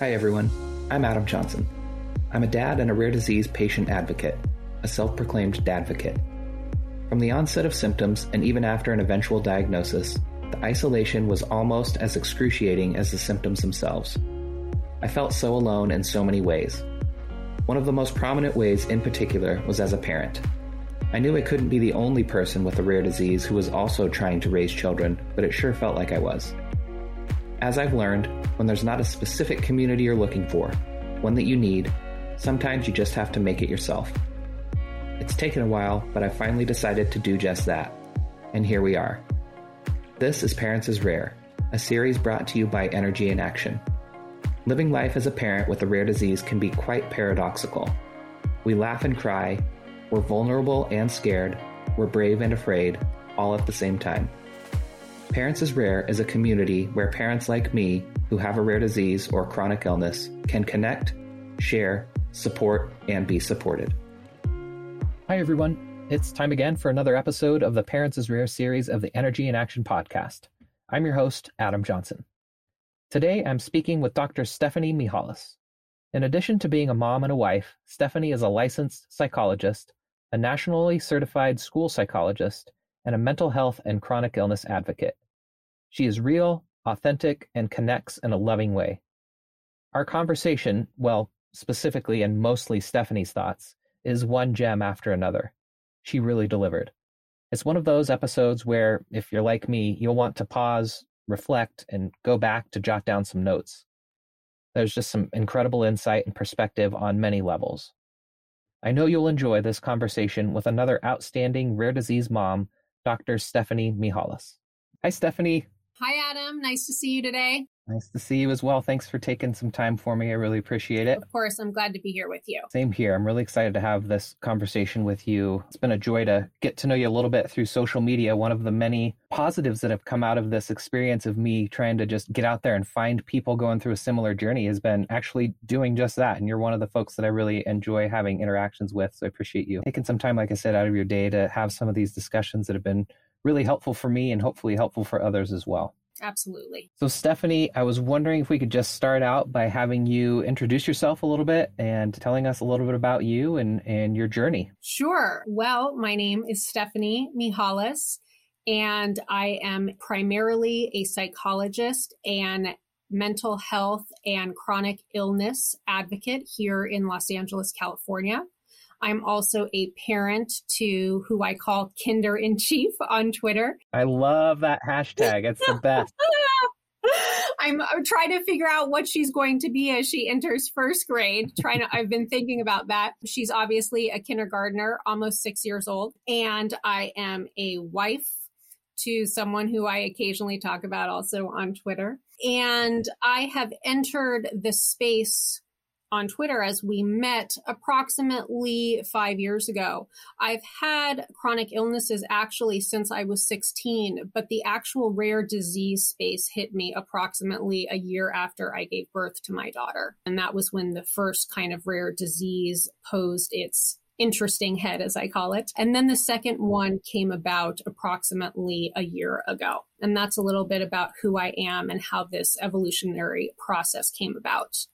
Hi, everyone. I'm Adam Johnson. I'm a dad and a rare disease patient advocate, a self proclaimed dadvocate. From the onset of symptoms and even after an eventual diagnosis, the isolation was almost as excruciating as the symptoms themselves. I felt so alone in so many ways. One of the most prominent ways in particular was as a parent. I knew I couldn't be the only person with a rare disease who was also trying to raise children, but it sure felt like I was. As I've learned, when there's not a specific community you're looking for, one that you need, sometimes you just have to make it yourself. It's taken a while, but I finally decided to do just that. And here we are. This is Parents is Rare, a series brought to you by Energy in Action. Living life as a parent with a rare disease can be quite paradoxical. We laugh and cry, we're vulnerable and scared, we're brave and afraid, all at the same time. Parents is Rare is a community where parents like me, who have a rare disease or chronic illness, can connect, share, support, and be supported. Hi, everyone. It's time again for another episode of the Parents is Rare series of the Energy in Action podcast. I'm your host, Adam Johnson. Today, I'm speaking with Dr. Stephanie Mihalas. In addition to being a mom and a wife, Stephanie is a licensed psychologist, a nationally certified school psychologist, and a mental health and chronic illness advocate. She is real, authentic, and connects in a loving way. Our conversation, well, specifically and mostly Stephanie's thoughts, is one gem after another. She really delivered. It's one of those episodes where, if you're like me, you'll want to pause, reflect, and go back to jot down some notes. There's just some incredible insight and perspective on many levels. I know you'll enjoy this conversation with another outstanding rare disease mom, Dr. Stephanie Mihalas. Hi, Stephanie. Hi, Adam. Nice to see you today. Nice to see you as well. Thanks for taking some time for me. I really appreciate it. Of course, I'm glad to be here with you. Same here. I'm really excited to have this conversation with you. It's been a joy to get to know you a little bit through social media. One of the many positives that have come out of this experience of me trying to just get out there and find people going through a similar journey has been actually doing just that. And you're one of the folks that I really enjoy having interactions with. So I appreciate you taking some time, like I said, out of your day to have some of these discussions that have been really helpful for me and hopefully helpful for others as well. Absolutely. So, Stephanie, I was wondering if we could just start out by having you introduce yourself a little bit and telling us a little bit about you and, and your journey. Sure. Well, my name is Stephanie Mihalas, and I am primarily a psychologist and mental health and chronic illness advocate here in Los Angeles, California. I'm also a parent to who I call Kinder in Chief on Twitter. I love that hashtag. It's the best. I'm, I'm, trying to figure out what she's going to be as she enters first grade. Trying to, I've been thinking about that. She's obviously a kindergartner, almost six years old, and I am a wife to someone who I occasionally talk about also on Twitter. And I have entered the space on Twitter as we met approximately five years ago. I've had chronic illnesses actually since I was 16, but the actual rare disease space hit me approximately a year after I gave birth to my daughter. And that was when the first kind of rare disease posed its interesting head, as I call it. And then the second one came about approximately a year ago. And that's a little bit about who I am and how this evolutionary process came about.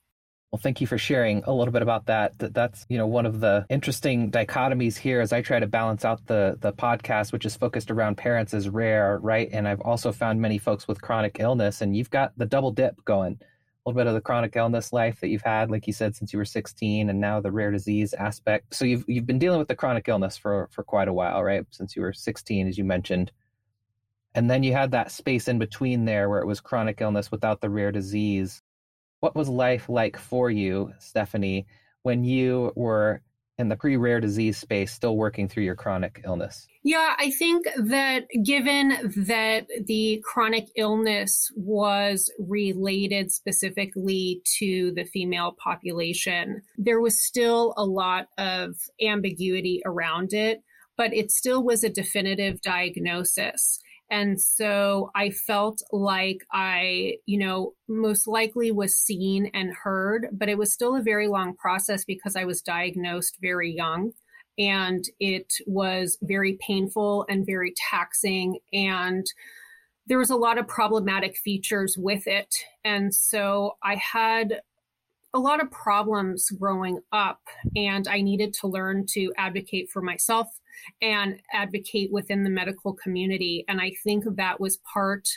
Well, thank you for sharing a little bit about that. that. That's you know one of the interesting dichotomies here as I try to balance out the the podcast, which is focused around parents is rare, right? And I've also found many folks with chronic illness, and you've got the double dip going. A little bit of the chronic illness life that you've had, like you said, since you were 16, and now the rare disease aspect. So you've you've been dealing with the chronic illness for for quite a while, right? Since you were 16, as you mentioned. And then you had that space in between there where it was chronic illness without the rare disease what was life like for you, Stephanie, when you were in the pre rare disease space, still working through your chronic illness? Yeah, I think that given that the chronic illness was related specifically to the female population, there was still a lot of ambiguity around it, but it still was a definitive diagnosis. And so I felt like I, you know, most likely was seen and heard, but it was still a very long process because I was diagnosed very young and it was very painful and very taxing. And there was a lot of problematic features with it. And so I had a lot of problems growing up, and I needed to learn to advocate for myself and advocate within the medical community. And I think that was part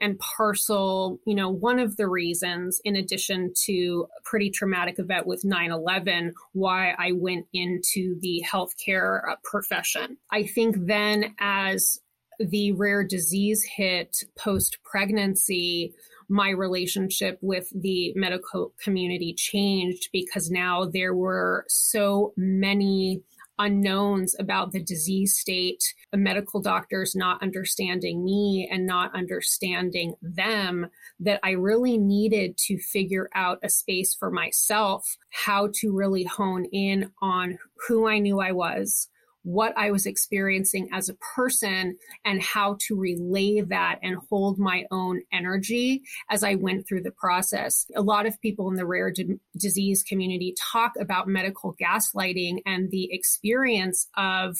and parcel, you know, one of the reasons, in addition to a pretty traumatic event with 9 11, why I went into the healthcare uh, profession. I think then, as the rare disease hit post pregnancy, my relationship with the medical community changed because now there were so many unknowns about the disease state, the medical doctors not understanding me and not understanding them, that I really needed to figure out a space for myself, how to really hone in on who I knew I was, what I was experiencing as a person and how to relay that and hold my own energy as I went through the process. A lot of people in the rare d- disease community talk about medical gaslighting and the experience of,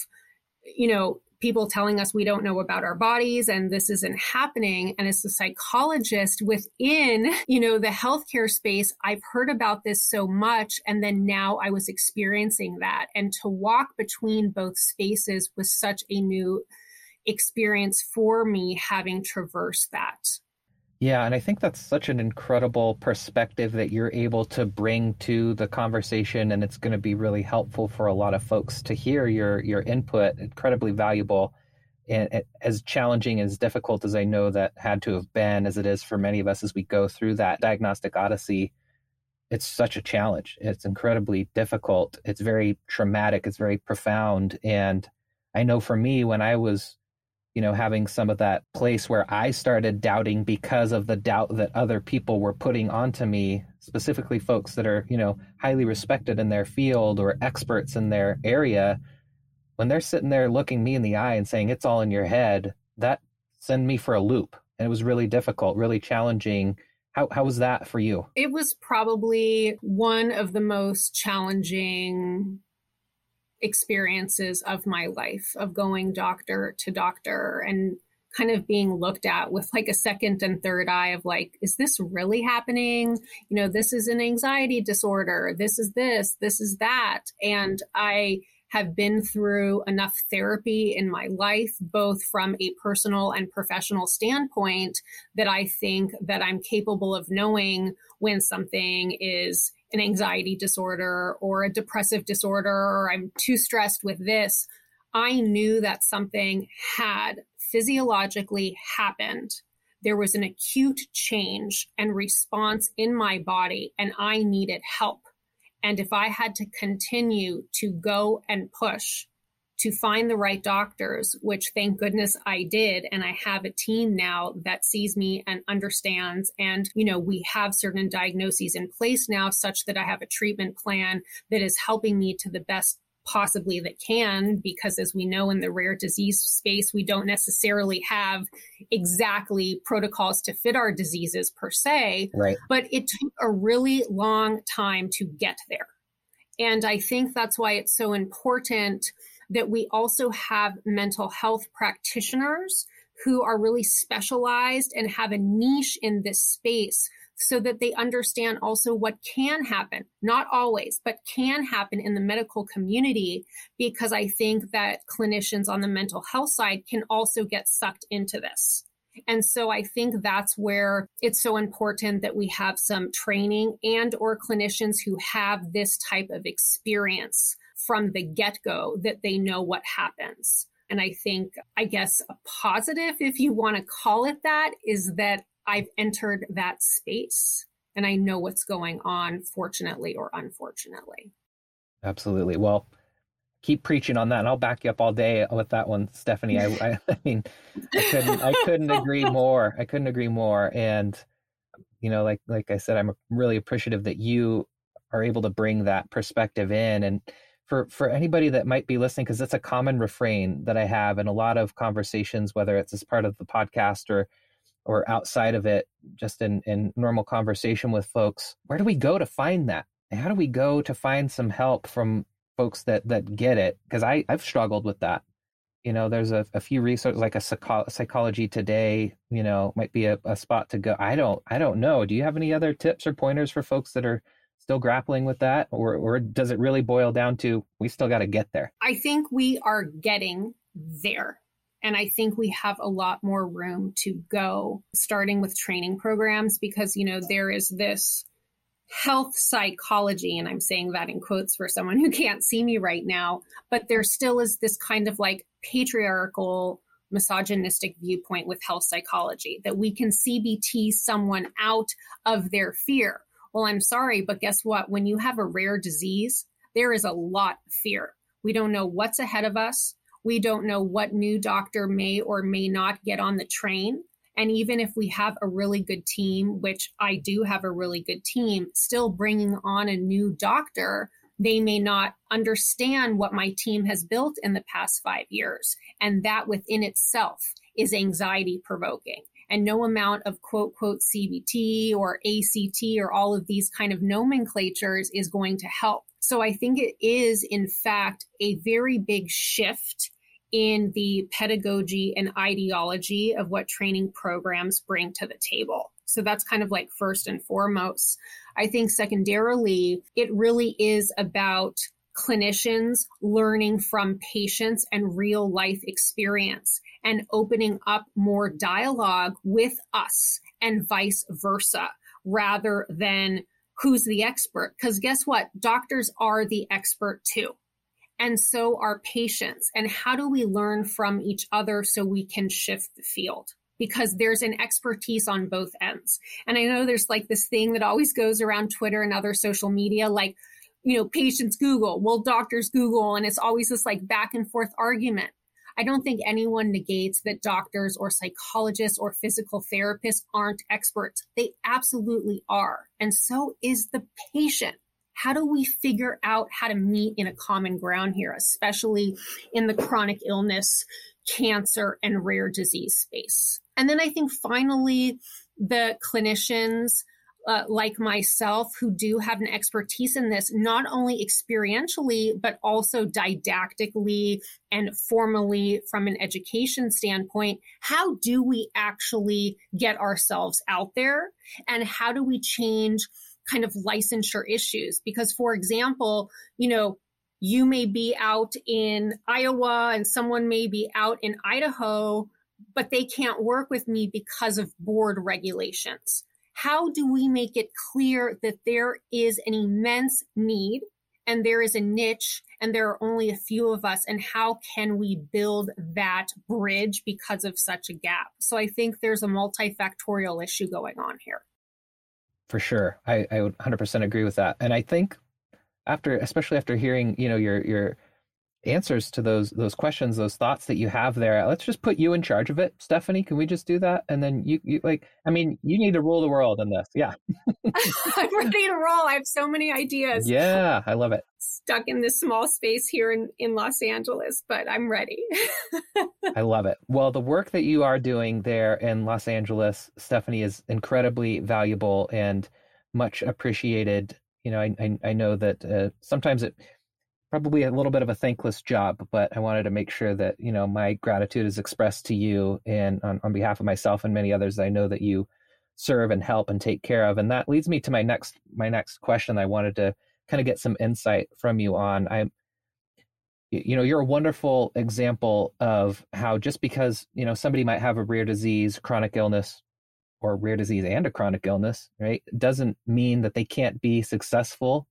you know, people telling us we don't know about our bodies and this isn't happening. And as a psychologist within, you know, the healthcare space, I've heard about this so much. And then now I was experiencing that. And to walk between both spaces was such a new experience for me having traversed that. Yeah, and I think that's such an incredible perspective that you're able to bring to the conversation and it's going to be really helpful for a lot of folks to hear your your input, incredibly valuable and as challenging as difficult as I know that had to have been as it is for many of us as we go through that diagnostic odyssey. It's such a challenge. It's incredibly difficult. It's very traumatic, it's very profound and I know for me when I was you know, having some of that place where I started doubting because of the doubt that other people were putting onto me, specifically folks that are, you know, highly respected in their field or experts in their area. When they're sitting there looking me in the eye and saying it's all in your head, that sent me for a loop. And it was really difficult, really challenging. How, how was that for you? It was probably one of the most challenging experiences of my life of going doctor to doctor and kind of being looked at with like a second and third eye of like is this really happening? You know this is an anxiety disorder. This is this. This is that. And i have been through enough therapy in my life both from a personal and professional standpoint that i think that i'm capable of knowing when something is an anxiety disorder or a depressive disorder or I'm too stressed with this, I knew that something had physiologically happened. There was an acute change and response in my body, and I needed help. And if I had to continue to go and push to find the right doctors, which thank goodness I did. And I have a team now that sees me and understands. And, you know, we have certain diagnoses in place now such that I have a treatment plan that is helping me to the best possibly that can because as we know in the rare disease space we don't necessarily have exactly protocols to fit our diseases per se right. but it took a really long time to get there. And i think that's why it's so important that we also have mental health practitioners who are really specialized and have a niche in this space so that they understand also what can happen, not always, but can happen in the medical community, because I think that clinicians on the mental health side can also get sucked into this. And so I think that's where it's so important that we have some training and or clinicians who have this type of experience from the get go that they know what happens. And I think, I guess, a positive, if you want to call it that, is that I've entered that space and I know what's going on, fortunately or unfortunately. Absolutely. Well, keep preaching on that, and I'll back you up all day with that one, Stephanie. I, I, I mean, I couldn't, I couldn't agree more. I couldn't agree more. And you know, like like I said, I'm really appreciative that you are able to bring that perspective in and for for anybody that might be listening because it's a common refrain that I have in a lot of conversations whether it's as part of the podcast or or outside of it just in in normal conversation with folks where do we go to find that? And how do we go to find some help from folks that that get it? Because I I've struggled with that. You know there's a, a few resources like a psycho- psychology today you know might be a, a spot to go. I don't I don't know. Do you have any other tips or pointers for folks that are still grappling with that? Or or does it really boil down to we still got to get there? I think we are getting there and i think we have a lot more room to go starting with training programs because you know there is this health psychology and i'm saying that in quotes for someone who can't see me right now but there still is this kind of like patriarchal misogynistic viewpoint with health psychology that we can cbt someone out of their fear well, I'm sorry, but guess what? When you have a rare disease, there is a lot of fear. We don't know what's ahead of us. We don't know what new doctor may or may not get on the train. And even if we have a really good team, which I do have a really good team, still bringing on a new doctor, they may not understand what my team has built in the past five years. And that within itself is anxiety provoking and no amount of quote, quote, CBT or ACT or all of these kind of nomenclatures is going to help. So I think it is, in fact, a very big shift in the pedagogy and ideology of what training programs bring to the table. So that's kind of like first and foremost. I think secondarily, it really is about clinicians learning from patients and real life experience and opening up more dialogue with us and vice versa rather than who's the expert. Because guess what? Doctors are the expert too. And so are patients. And how do we learn from each other so we can shift the field? Because there's an expertise on both ends. And I know there's like this thing that always goes around Twitter and other social media, like, you know, patients Google, well, doctors Google, and it's always this like back and forth argument. I don't think anyone negates that doctors or psychologists or physical therapists aren't experts. They absolutely are. And so is the patient. How do we figure out how to meet in a common ground here, especially in the chronic illness, cancer, and rare disease space? And then I think finally, the clinicians uh, like myself who do have an expertise in this, not only experientially, but also didactically and formally from an education standpoint. How do we actually get ourselves out there? And how do we change kind of licensure issues? Because, for example, you know, you may be out in Iowa and someone may be out in Idaho, but they can't work with me because of board regulations. How do we make it clear that there is an immense need and there is a niche and there are only a few of us? And how can we build that bridge because of such a gap? So i think there's a multifactorial issue going on here for sure. I, I would 100% agree with that. And i think after especially after hearing you know your your answers to those those questions, those thoughts that you have there. Let's just put you in charge of it, Stephanie. Can we just do that? And then you, you like, I mean, you need to rule the world in this. Yeah, I'm ready to roll. I have so many ideas. Yeah, I love it. Stuck in this small space here in in Los Angeles, but I'm ready. I love it. Well, the work that you are doing there in Los Angeles, Stephanie, is incredibly valuable and much appreciated. You know, I I, I know that uh, sometimes it probably a little bit of a thankless job, but I wanted to make sure that, you know, my gratitude is expressed to you and on, on behalf of myself and many others I know that you serve and help and take care of. And that leads me to my next my next question I wanted to kind of get some insight from you on. I you know, you're a wonderful example of how just because, you know, somebody might have a rare disease, chronic illness, or rare disease and a chronic illness, right? Doesn't mean that they can't be successful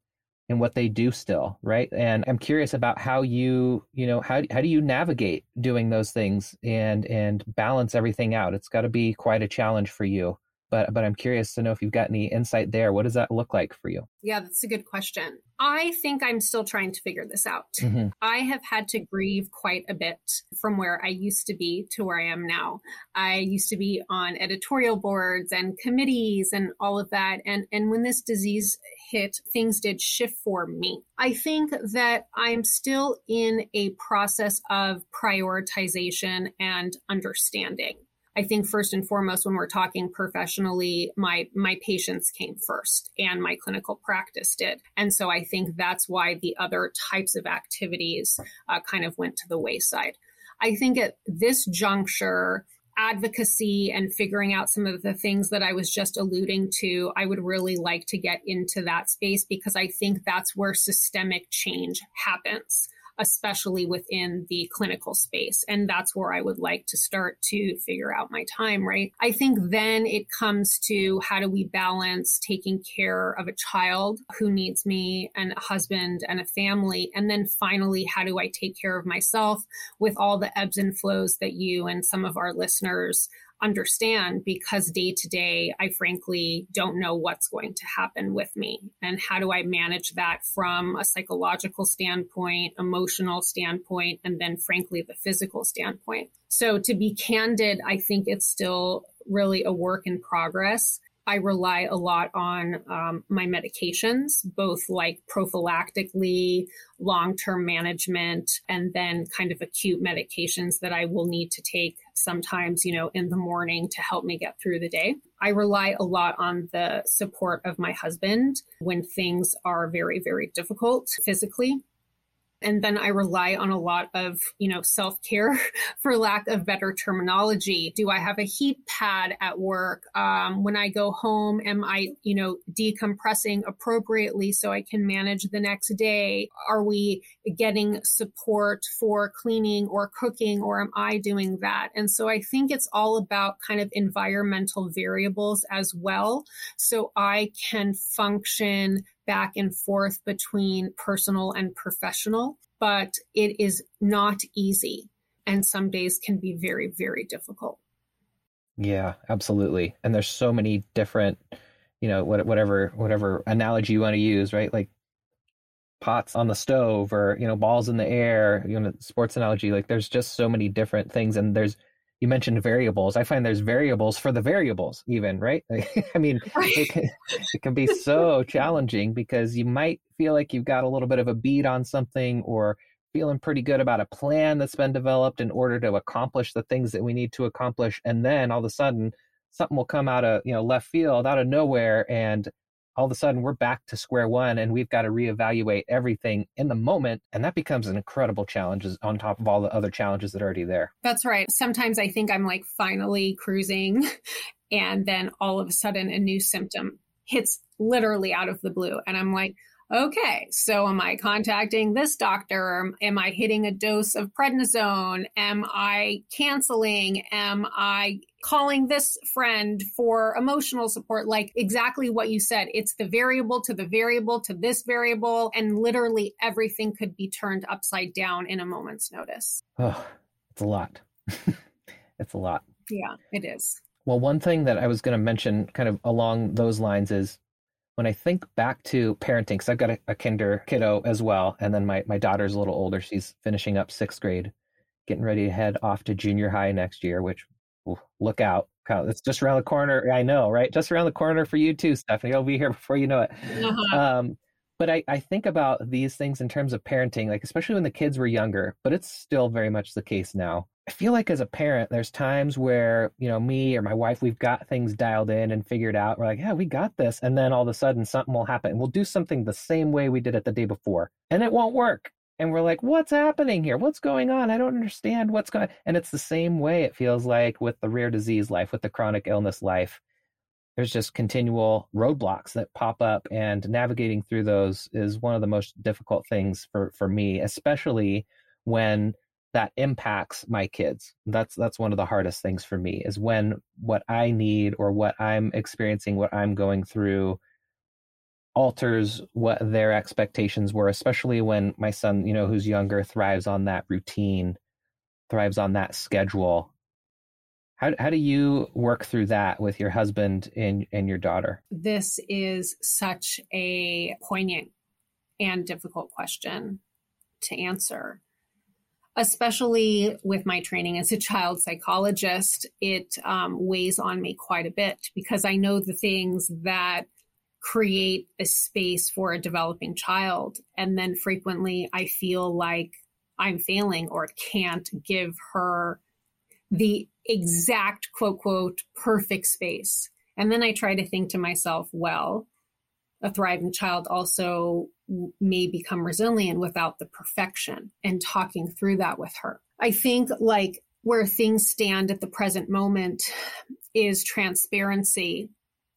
in what they do still right? And i'm curious about how you you know how, how do you navigate doing those things and and balance everything out? It's got to be quite a challenge for you but but I'm curious to know if you've got any insight there. What does that look like for you? Yeah, that's a good question. I think I'm still trying to figure this out. Mm-hmm. I have had to grieve quite a bit from where I used to be to where I am now. I used to be on editorial boards and committees and all of that and and when this disease hit, things did shift for me. I think that I'm still in a process of prioritization and understanding. I think first and foremost, when we're talking professionally, my my patients came first, and my clinical practice did, and so I think that's why the other types of activities uh, kind of went to the wayside. I think at this juncture, advocacy and figuring out some of the things that I was just alluding to, I would really like to get into that space because I think that's where systemic change happens especially within the clinical space. And that's where I would like to start to figure out my time, right? I think then it comes to how do we balance taking care of a child who needs me and a husband and a family? And then finally, how do I take care of myself with all the ebbs and flows that you and some of our listeners understand because day to day, I frankly don't know what's going to happen with me. And how do I manage that from a psychological standpoint, emotional standpoint, and then frankly, the physical standpoint? So to be candid, I think it's still really a work in progress. I rely a lot on um, my medications, both like prophylactically, long term management, and then kind of acute medications that I will need to take sometimes, you know, in the morning to help me get through the day. I rely a lot on the support of my husband when things are very, very difficult physically and then I rely on a lot of, you know, self care for lack of better terminology. Do I have a heat pad at work? Um, when I go home, am I, you know, decompressing appropriately so I can manage the next day? Are we getting support for cleaning or cooking or am I doing that? And so I think it's all about kind of environmental variables as well. So I can function back and forth between personal and professional, but it is not easy. And some days can be very, very difficult. Yeah, absolutely. And there's so many different, you know, whatever, whatever analogy you want to use, right? Like pots on the stove or, you know, balls in the air, you know, sports analogy. Like there's just so many different things. And there's, you mentioned variables. I find there's variables for the variables, even, right? I mean, right. It, can, it can be so challenging because you might feel like you've got a little bit of a beat on something or feeling pretty good about a plan that's been developed in order to accomplish the things that we need to accomplish. And then all of a sudden, something will come out of you know left field out of nowhere and all of a sudden we're back to square one and we've got to reevaluate everything in the moment and that becomes an incredible challenge on top of all the other challenges that are already there that's right sometimes i think i'm like finally cruising and then all of a sudden a new symptom hits literally out of the blue and i'm like okay, so am I contacting this doctor? Am I hitting a dose of prednisone? Am I canceling? Am I calling this friend for emotional support? Like exactly what you said. It's the variable to the variable to this variable, and literally everything could be turned upside down in a moment's notice. Oh, it's a lot. it's a lot. Yeah, it is. Well, one thing that I was going to mention kind of along those lines is when I think back to parenting, because I've got a, a, kinder kiddo as well, and then my, my daughter's a little older. She's finishing up sixth grade, getting ready to head off to junior high next year, which look out. It's just around the corner. I know, right? Just around the corner for you too, Stephanie. I'll be here before you know it. Uh-huh. Um, but I, I think about these things in terms of parenting, like especially when the kids were younger, but it's still very much the case now. I feel like as a parent, there's times where, you know, me or my wife, we've got things dialed in and figured out. We're like, yeah, we got this. And then all of a sudden something will happen. We'll do something the same way we did it the day before and it won't work. And we're like, what's happening here? What's going on? I don't understand what's going on. And it's the same way it feels like with the rare disease life, with the chronic illness life. There's just continual roadblocks that pop up and navigating through those is one of the most difficult things for, for me, especially when that impacts my kids that's that's one of the hardest things for me is when what i need or what i'm experiencing what i'm going through alters what their expectations were especially when my son you know who's younger thrives on that routine thrives on that schedule. How, how do you work through that with your husband and, and your daughter? This is such a poignant and difficult question to answer especially with my training as a child psychologist, it um, weighs on me quite a bit because I know the things that create a space for a developing child. And then frequently I feel like I'm failing or can't give her the exact quote, quote, perfect space. And then I try to think to myself, well, a thriving child also may become resilient without the perfection and talking through that with her. I think like where things stand at the present moment is transparency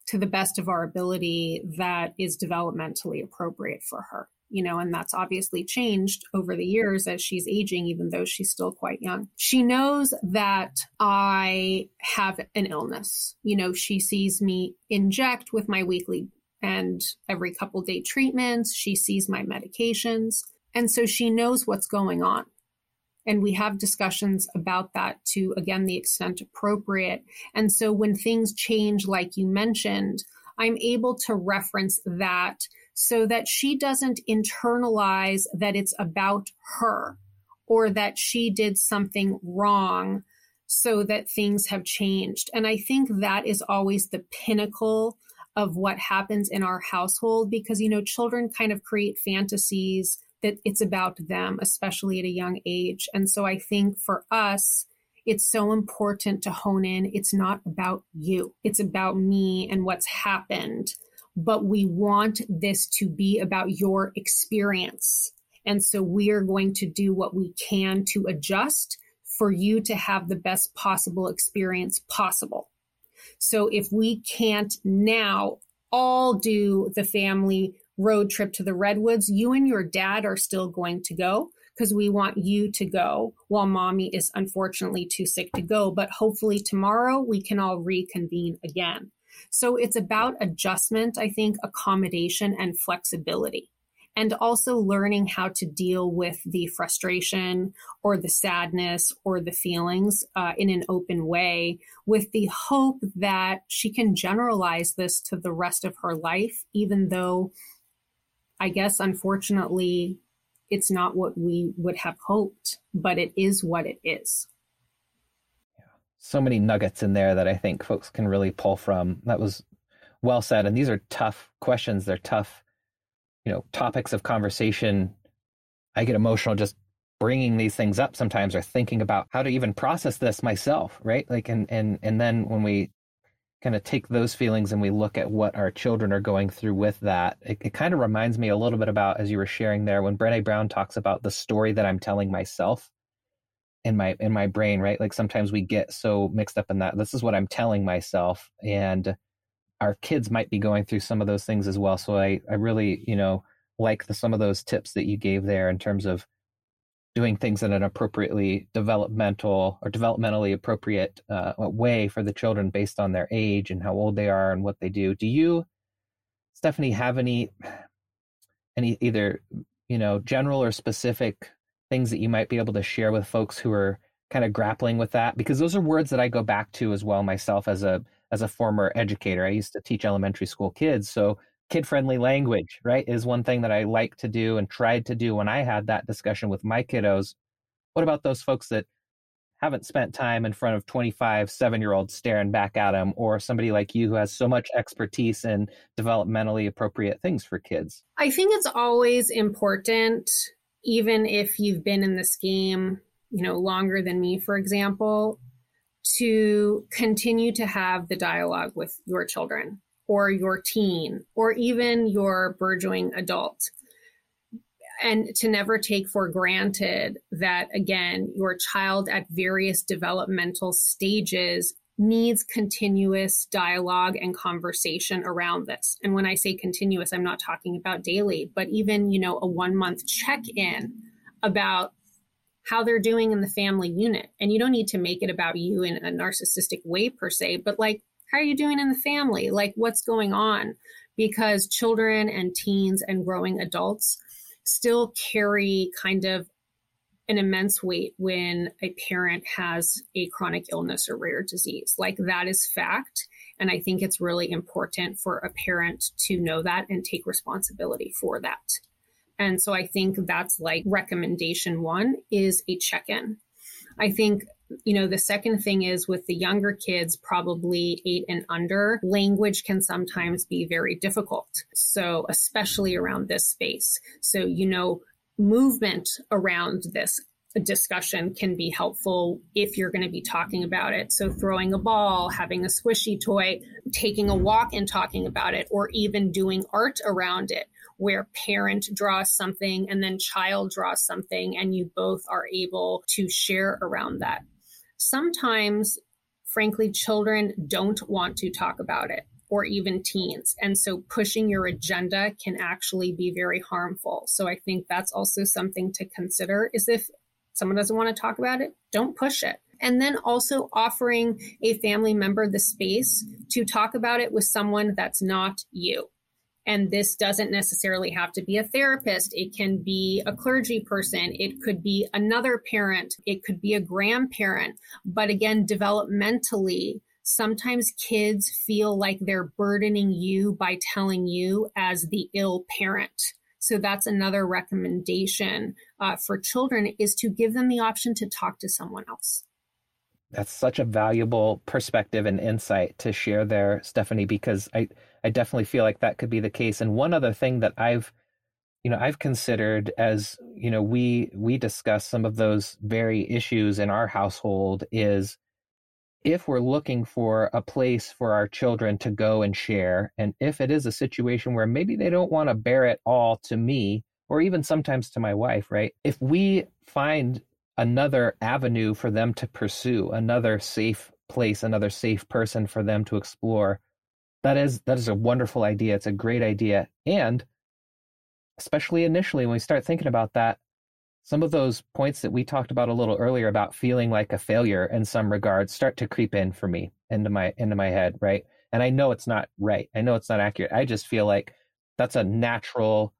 to the best of our ability that is developmentally appropriate for her you know, and that's obviously changed over the years as she's aging, even though she's still quite young. She knows that I have an illness. You know, she sees me inject with my weekly and every couple day treatments. She sees my medications. And so she knows what's going on. And we have discussions about that to, again, the extent appropriate. And so when things change, like you mentioned, I'm able to reference that so that she doesn't internalize that it's about her or that she did something wrong so that things have changed. And I think that is always the pinnacle of what happens in our household because, you know, children kind of create fantasies that it's about them, especially at a young age. And so I think for us, it's so important to hone in. It's not about you. It's about me and what's happened but we want this to be about your experience. And so we are going to do what we can to adjust for you to have the best possible experience possible. So if we can't now all do the family road trip to the redwoods, you and your dad are still going to go because we want you to go while mommy is unfortunately too sick to go. But hopefully tomorrow we can all reconvene again. So it's about adjustment, I think, accommodation and flexibility. And also learning how to deal with the frustration or the sadness or the feelings uh, in an open way, with the hope that she can generalize this to the rest of her life, even though I guess, unfortunately, it's not what we would have hoped, but it is what it is Yeah. so many nuggets in there that I think folks can really pull from. That was well said. And these are tough questions. They're tough, you know, topics of conversation. I get emotional just bringing these things up sometimes or thinking about how to even process this myself, right? Like, and, and, and then when we kind of take those feelings and we look at what our children are going through with that, it, it kind of reminds me a little bit about, as you were sharing there, when Brene Brown talks about the story that I'm telling myself in my in my brain right? Like sometimes we get so mixed up in that this is what i'm telling myself and our kids might be going through some of those things as well. So i i really you know like the, some of those tips that you gave there in terms of doing things in an appropriately developmental or developmentally appropriate uh, way for the children based on their age and how old they are and what they do do you stephanie have any any either you know general or specific things that you might be able to share with folks who are kind of grappling with that because those are words that I go back to as well myself as a as a former educator. I used to teach elementary school kids, so kid friendly language, right, is one thing that I like to do and tried to do when I had that discussion with my kiddos. What about those folks that haven't spent time in front of 25 7 year olds staring back at them or somebody like you who has so much expertise in developmentally appropriate things for kids i think it's always important even if you've been in this game, you know, longer than me, for example, to continue to have the dialogue with your children or your teen or even your burgeoning adult. And to never take for granted that, again, your child at various developmental stages needs continuous dialogue and conversation around this. And when I say continuous, I'm not talking about daily, but even, you know, a one month check in about how they're doing in the family unit. And you don't need to make it about you in a narcissistic way per se, but like, how are you doing in the family? Like, what's going on? Because children and teens and growing adults still carry kind of an immense weight when a parent has a chronic illness or rare disease. Like that is fact. And I think it's really important for a parent to know that and take responsibility for that. And so I think that's like recommendation one is a check in. I think, you know, the second thing is with the younger kids, probably eight and under, language can sometimes be very difficult. So, especially around this space. So, you know, movement around this discussion can be helpful if you're going to be talking about it. So, throwing a ball, having a squishy toy, taking a walk and talking about it, or even doing art around it, where parent draws something and then child draws something, and you both are able to share around that. Sometimes, frankly, children don't want to talk about it or even teens. And so pushing your agenda can actually be very harmful. So I think that's also something to consider is if someone doesn't want to talk about it, don't push it. And then also offering a family member the space to talk about it with someone that's not you. And this doesn't necessarily have to be a therapist. It can be a clergy person. It could be another parent. It could be a grandparent. But again, developmentally, sometimes kids feel like they're burdening you by telling you as the ill parent. So that's another recommendation uh, for children is to give them the option to talk to someone else. That's such a valuable perspective and insight to share there, Stephanie, because I, I definitely feel like that could be the case. And one other thing that I've, you know, I've considered as, you know, we we discuss some of those very issues in our household is if we're looking for a place for our children to go and share, and if it is a situation where maybe they don't want to bear it all to me, or even sometimes to my wife, right? If we find another avenue for them to pursue, another safe place, another safe person for them to explore. That is that is a wonderful idea. It's a great idea. And especially initially when we start thinking about that, some of those points that we talked about a little earlier about feeling like a failure in some regards start to creep in for me into my into my head, right? And I know it's not right. I know it's not accurate. I just feel like that's a natural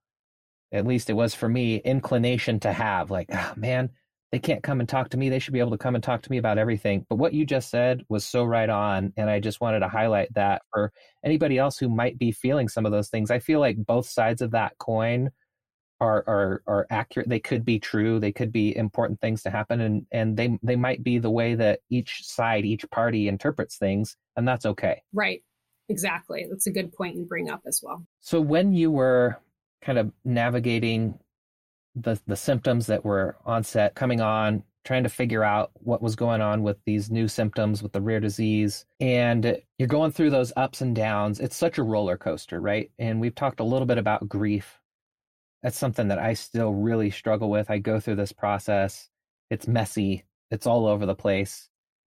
at least it was for me inclination to have like oh, man they can't come and talk to me. They should be able to come and talk to me about everything. But what you just said was so right on. And I just wanted to highlight that for anybody else who might be feeling some of those things. I feel like both sides of that coin are are are accurate. They could be true. They could be important things to happen. And and they they might be the way that each side, each party interprets things, and that's okay. Right. Exactly. That's a good point you bring up as well. So when you were kind of navigating the the symptoms that were onset coming on trying to figure out what was going on with these new symptoms with the rare disease. And you're going through those ups and downs. It's such a roller coaster right? And we've talked a little bit about grief. That's something that i still really struggle with. I go through this process. It's messy. It's all over the place.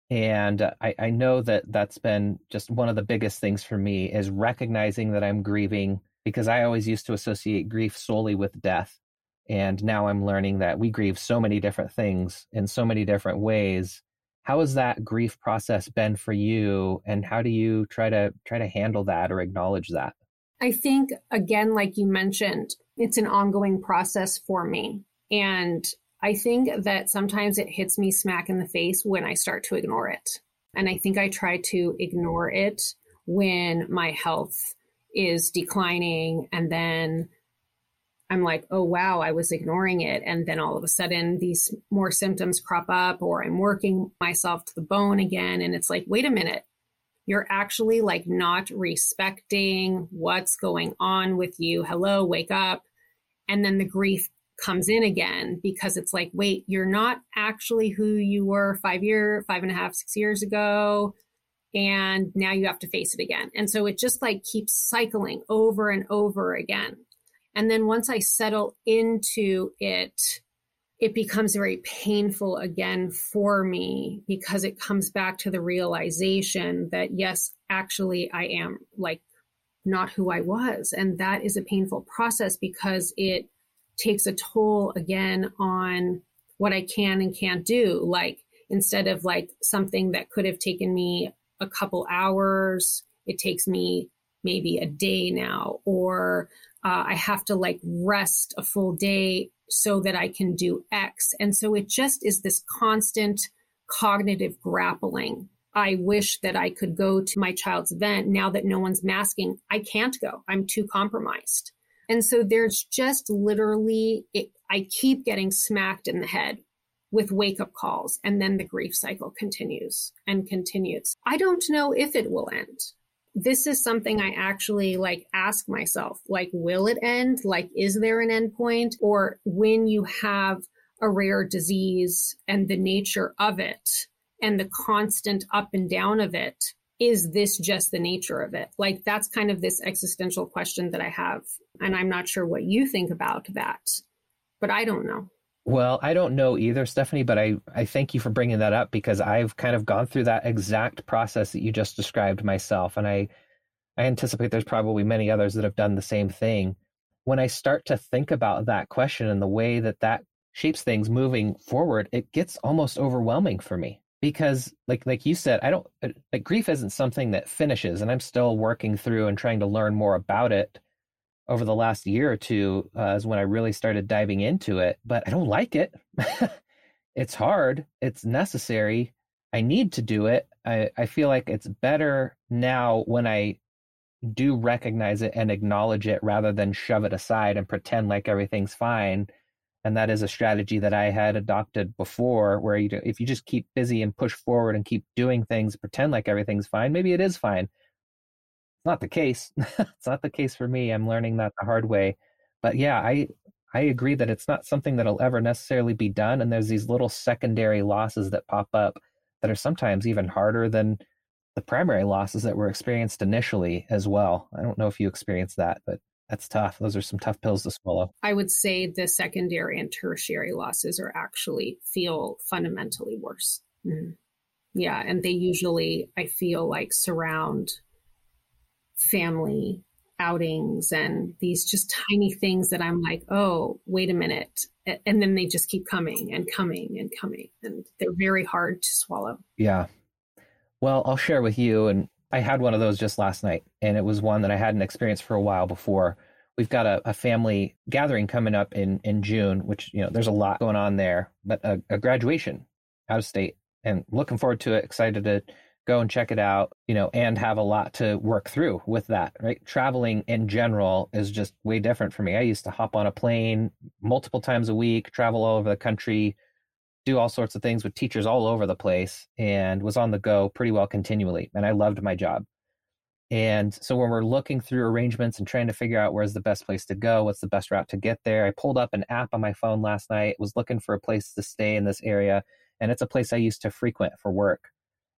And I, I know that that's been just one of the biggest things for me is recognizing that i'm grieving because i always used to associate grief solely with death and now i'm learning that we grieve so many different things in so many different ways. How has that grief process been for you? And how do you try to try to handle that or acknowledge that? I think again like you mentioned it's an ongoing process for me. And i think that sometimes it hits me smack in the face when i start to ignore it. And i think i try to ignore it when my health is declining and then I'm like, oh, wow, I was ignoring it. And then all of a sudden, these more symptoms crop up, or I'm working myself to the bone again. And it's like, wait a minute, you're actually like not respecting what's going on with you. Hello, wake up. And then the grief comes in again because it's like, wait, you're not actually who you were five year, five and a half, six years ago. And now you have to face it again. And so it just like keeps cycling over and over again. And then once I settle into it, it becomes very painful again for me because it comes back to the realization that, yes, actually, I am like not who I was. And that is a painful process because it takes a toll again on what I can and can't do. Like, instead of like something that could have taken me a couple hours, it takes me maybe a day now, or uh, I have to like rest a full day so that I can do X. And so it just is this constant cognitive grappling. I wish that I could go to my child's event now that no one's masking. I can't go. I'm too compromised. And so there's just literally, it, I keep getting smacked in the head with wake up calls, and then the grief cycle continues and continues. I don't know if it will end this is something I actually like ask myself, like, will it end? Like, is there an end point? Or when you have a rare disease and the nature of it and the constant up and down of it, is this just the nature of it? Like, that's kind of this existential question that I have. And I'm not sure what you think about that, but I don't know. Well, I don't know either, Stephanie, but I, I thank you for bringing that up because I've kind of gone through that exact process that you just described myself. And I, I anticipate there's probably many others that have done the same thing. When I start to think about that question and the way that that shapes things moving forward, it gets almost overwhelming for me because like like you said, I don't uh, like grief isn't something that finishes and I'm still working through and trying to learn more about it over the last year or two uh, is when I really started diving into it, but I don't like it. it's hard. It's necessary. I need to do it. I, I feel like it's better now when I do recognize it and acknowledge it rather than shove it aside and pretend like everything's fine. And that is a strategy that I had adopted before, where you, if you just keep busy and push forward and keep doing things, pretend like everything's fine, maybe it is fine not the case. it's not the case for me. I'm learning that the hard way. But yeah, I I agree that it's not something that'll ever necessarily be done. And there's these little secondary losses that pop up that are sometimes even harder than the primary losses that were experienced initially as well. I don't know if you experienced that, but that's tough. Those are some tough pills to swallow. I would say the secondary and tertiary losses are actually feel fundamentally worse. Mm-hmm. Yeah. And they usually, I feel like, surround family outings and these just tiny things that I'm like, oh, wait a minute. And then they just keep coming and coming and coming. And they're very hard to swallow. Yeah. Well, I'll share with you. And I had one of those just last night, and it was one that I hadn't experienced for a while before. We've got a, a family gathering coming up in, in June, which, you know, there's a lot going on there, but a, a graduation out of state and looking forward to it, excited to go and check it out, you know, and have a lot to work through with that, right? Traveling in general is just way different for me. I used to hop on a plane multiple times a week, travel all over the country, do all sorts of things with teachers all over the place, and was on the go pretty well continually. And I loved my job. And so when we're looking through arrangements and trying to figure out where's the best place to go, what's the best route to get there, I pulled up an app on my phone last night, was looking for a place to stay in this area. And it's a place I used to frequent for work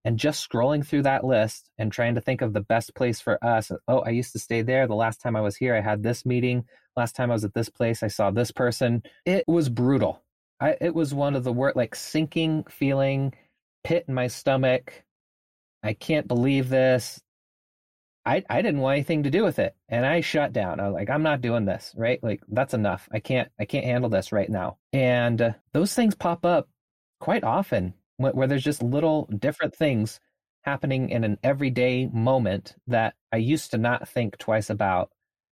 and just scrolling through that list and trying to think of the best place for us. Oh, I used to stay there. The last time I was here, I had this meeting. Last time I was at this place, I saw this person. It was brutal. I, it was one of the worst, like sinking feeling, pit in my stomach. I can't believe this. I, I didn't want anything to do with it and I shut down. I was like, I'm not doing this, right? Like that's enough. I can't, I can't handle this right now. And uh, those things pop up quite often where there's just little different things happening in an everyday moment that I used to not think twice about.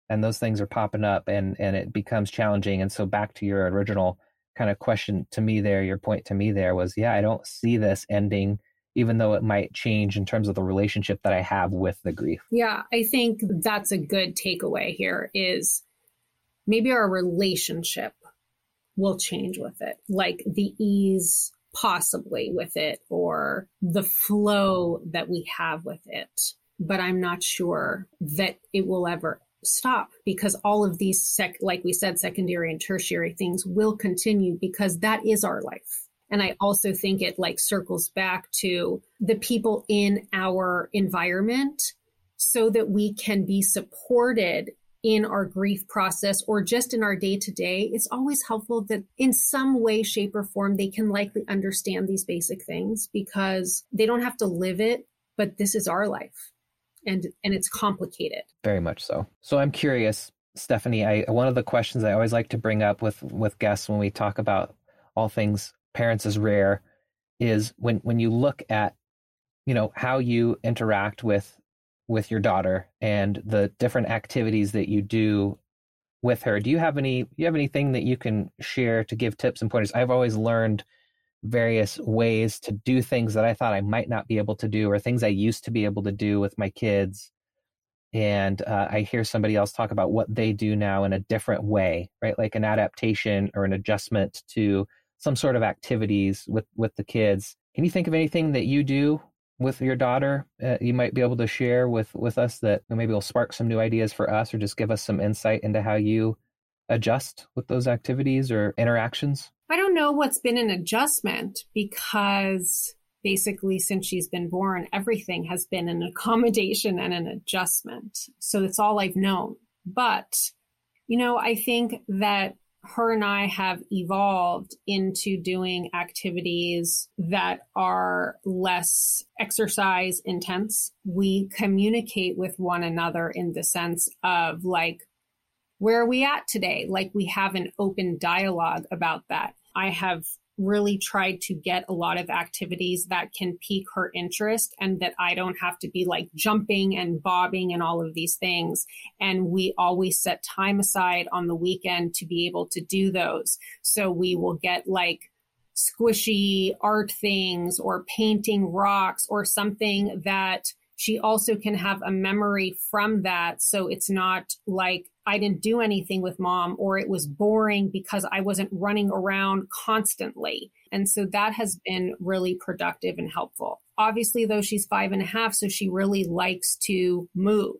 And those things are popping up and, and it becomes challenging. And so back to your original kind of question to me there, your point to me there was, yeah, I don't see this ending, even though it might change in terms of the relationship that I have with the grief. Yeah, I think that's a good takeaway here is maybe our relationship will change with it. Like the ease possibly with it or the flow that we have with it. But I'm not sure that it will ever stop because all of these sec like we said secondary and tertiary things will continue because that is our life and i also think it like circles back to the people in our environment so that we can be supported in our grief process or just in our day to day, it's always helpful that in some way, shape, or form, they can likely understand these basic things because they don't have to live it, but this is our life and and it's complicated. Very much so. So I'm curious, Stephanie, I one of the questions I always like to bring up with with guests when we talk about all things parents is rare is when when you look at you know how you interact with with your daughter and the different activities that you do with her. Do you have any you have anything that you can share to give tips and pointers? I've always learned various ways to do things that I thought I might not be able to do or things I used to be able to do with my kids. And uh, I hear somebody else talk about what they do now in a different way, right? Like an adaptation or an adjustment to some sort of activities with with the kids. Can you think of anything that you do with your daughter uh, you might be able to share with with us that maybe will spark some new ideas for us or just give us some insight into how you adjust with those activities or interactions? I don't know what's been an adjustment because basically since she's been born everything has been an accommodation and an adjustment. So it's all i've known. But you know i think that her and I have evolved into doing activities that are less exercise intense. We communicate with one another in the sense of like, where are we at today? Like we have an open dialogue about that. I have really tried to get a lot of activities that can pique her interest and that I don't have to be like jumping and bobbing and all of these things. And we always set time aside on the weekend to be able to do those. So we will get like squishy art things or painting rocks or something that she also can have a memory from that. So it's not like I didn't do anything with mom or it was boring because I wasn't running around constantly. And so that has been really productive and helpful. Obviously, though, she's five and a half, so she really likes to move.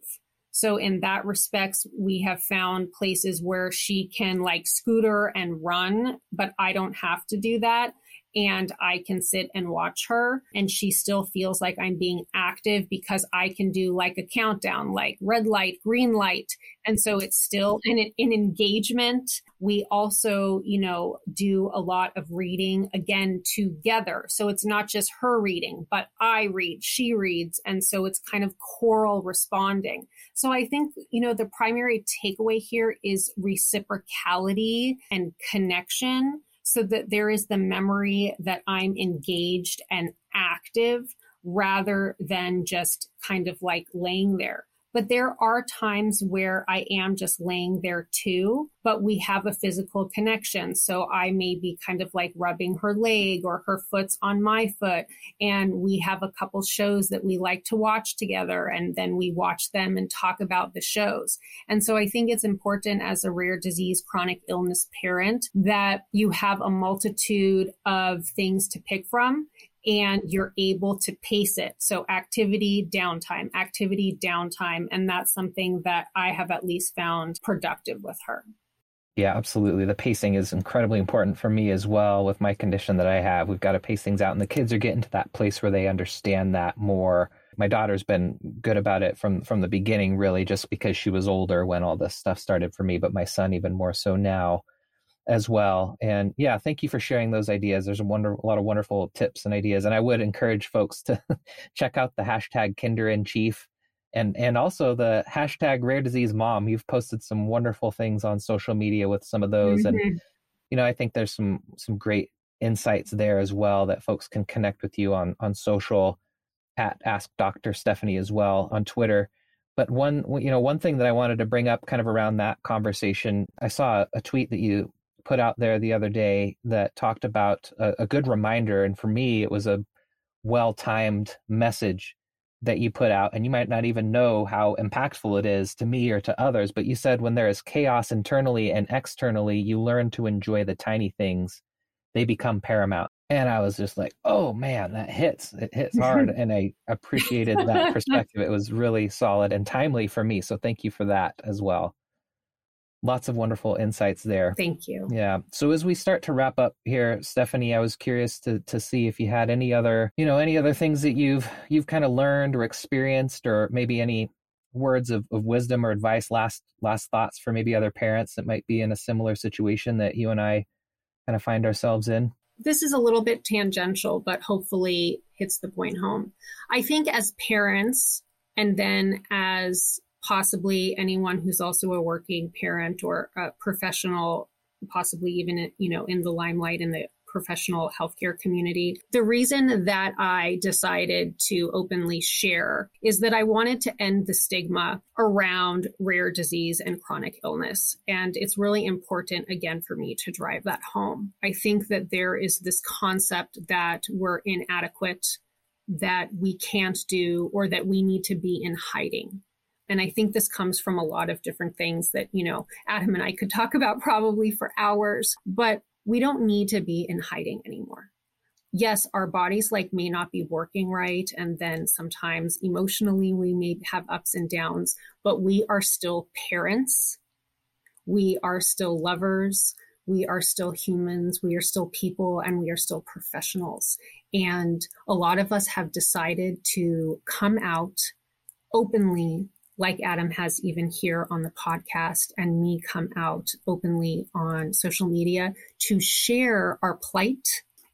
So in that respects, we have found places where she can like scooter and run, but I don't have to do that and I can sit and watch her and she still feels like I'm being active because I can do like a countdown, like red light, green light. And so it's still an, an engagement. We also, you know, do a lot of reading again together. So it's not just her reading, but I read, she reads. And so it's kind of choral responding. So I think, you know, the primary takeaway here is reciprocality and connection so that there is the memory that I'm engaged and active rather than just kind of like laying there. But there are times where I am just laying there too, but we have a physical connection. So I may be kind of like rubbing her leg or her foot's on my foot. And we have a couple shows that we like to watch together. And then we watch them and talk about the shows. And so I think it's important as a rare disease chronic illness parent that you have a multitude of things to pick from and you're able to pace it. So activity, downtime, activity, downtime. And that's something that I have at least found productive with her. Yeah, absolutely. The pacing is incredibly important for me as well with my condition that I have. We've got to pace things out, and the kids are getting to that place where they understand that more. My daughter's been good about it from from the beginning, really, just because she was older when all this stuff started for me. But my son, even more so now as well. And yeah, thank you for sharing those ideas. There's a, wonder, a lot of wonderful tips and ideas. And I would encourage folks to check out the hashtag Kinder in Chief and and also the hashtag Rare Disease Mom. You've posted some wonderful things on social media with some of those, mm-hmm. and you know I think there's some some great insights there as well that folks can connect with you on on social at Ask Dr. Stephanie as well on Twitter. But one you know one thing that I wanted to bring up kind of around that conversation, I saw a tweet that you put out there the other day that talked about a, a good reminder. And for me, it was a well timed message that you put out. And you might not even know how impactful it is to me or to others. But you said when there is chaos internally and externally, you learn to enjoy the tiny things, they become paramount. And I was just like, oh man, that hits. It hits hard. and I appreciated that perspective. It was really solid and timely for me. So thank you for that as well lots of wonderful insights there. Thank you. Yeah. So as we start to wrap up here, Stephanie, I was curious to to see if you had any other, you know, any other things that you've you've kind of learned or experienced or maybe any words of, of wisdom or advice, last last thoughts for maybe other parents that might be in a similar situation that you and I kind of find ourselves in. This is a little bit tangential, but hopefully hits the point home. I think as parents and then as possibly anyone who's also a working parent or a professional, possibly even, you know, in the limelight in the professional healthcare community. The reason that I decided to openly share is that I wanted to end the stigma around rare disease and chronic illness. And it's really important, again, for me to drive that home. I think that there is this concept that we're inadequate, that we can't do, or that we need to be in hiding. And I think this comes from a lot of different things that, you know, Adam and I could talk about probably for hours, but we don't need to be in hiding anymore. Yes, our bodies like may not be working right. And then sometimes emotionally we may have ups and downs, but we are still parents. We are still lovers. We are still humans. We are still people and we are still professionals. And a lot of us have decided to come out openly like Adam has even here on the podcast, and me come out openly on social media to share our plight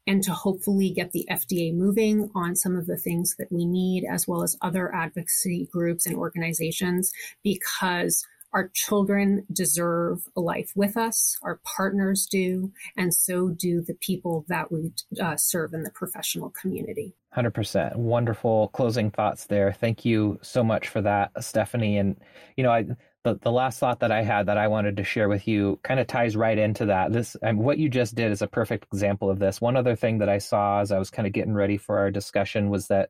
and to hopefully get the FDA moving on some of the things that we need, as well as other advocacy groups and organizations, because our children deserve a life with us, our partners do, and so do the people that we uh, serve in the professional community. 100%. Wonderful closing thoughts there. Thank you so much for that, Stephanie. And, you know, I, the, the last thought that I had that I wanted to share with you kind of ties right into that. This and what you just did is a perfect example of this. One other thing that I saw as I was kind of getting ready for our discussion was that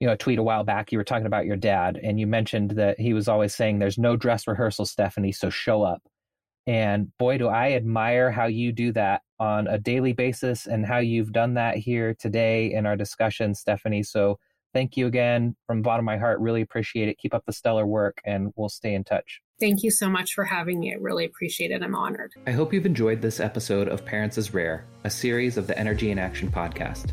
you know a tweet a while back you were talking about your dad and you mentioned that he was always saying there's no dress rehearsal Stephanie so show up. And boy do I admire how you do that on a daily basis and how you've done that here today in our discussion Stephanie. So thank you again from the bottom of my heart. Really appreciate it. Keep up the stellar work and we'll stay in touch. Thank you so much for having me. I really appreciate it. I'm honored. I hope you've enjoyed this episode of Parents is Rare, a series of the Energy in Action podcast.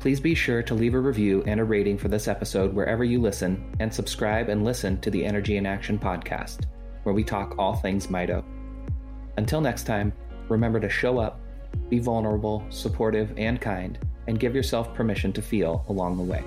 Please be sure to leave a review and a rating for this episode wherever you listen, and subscribe and listen to the Energy in Action podcast, where we talk all things Mito. Until next time, remember to show up, be vulnerable, supportive, and kind, and give yourself permission to feel along the way.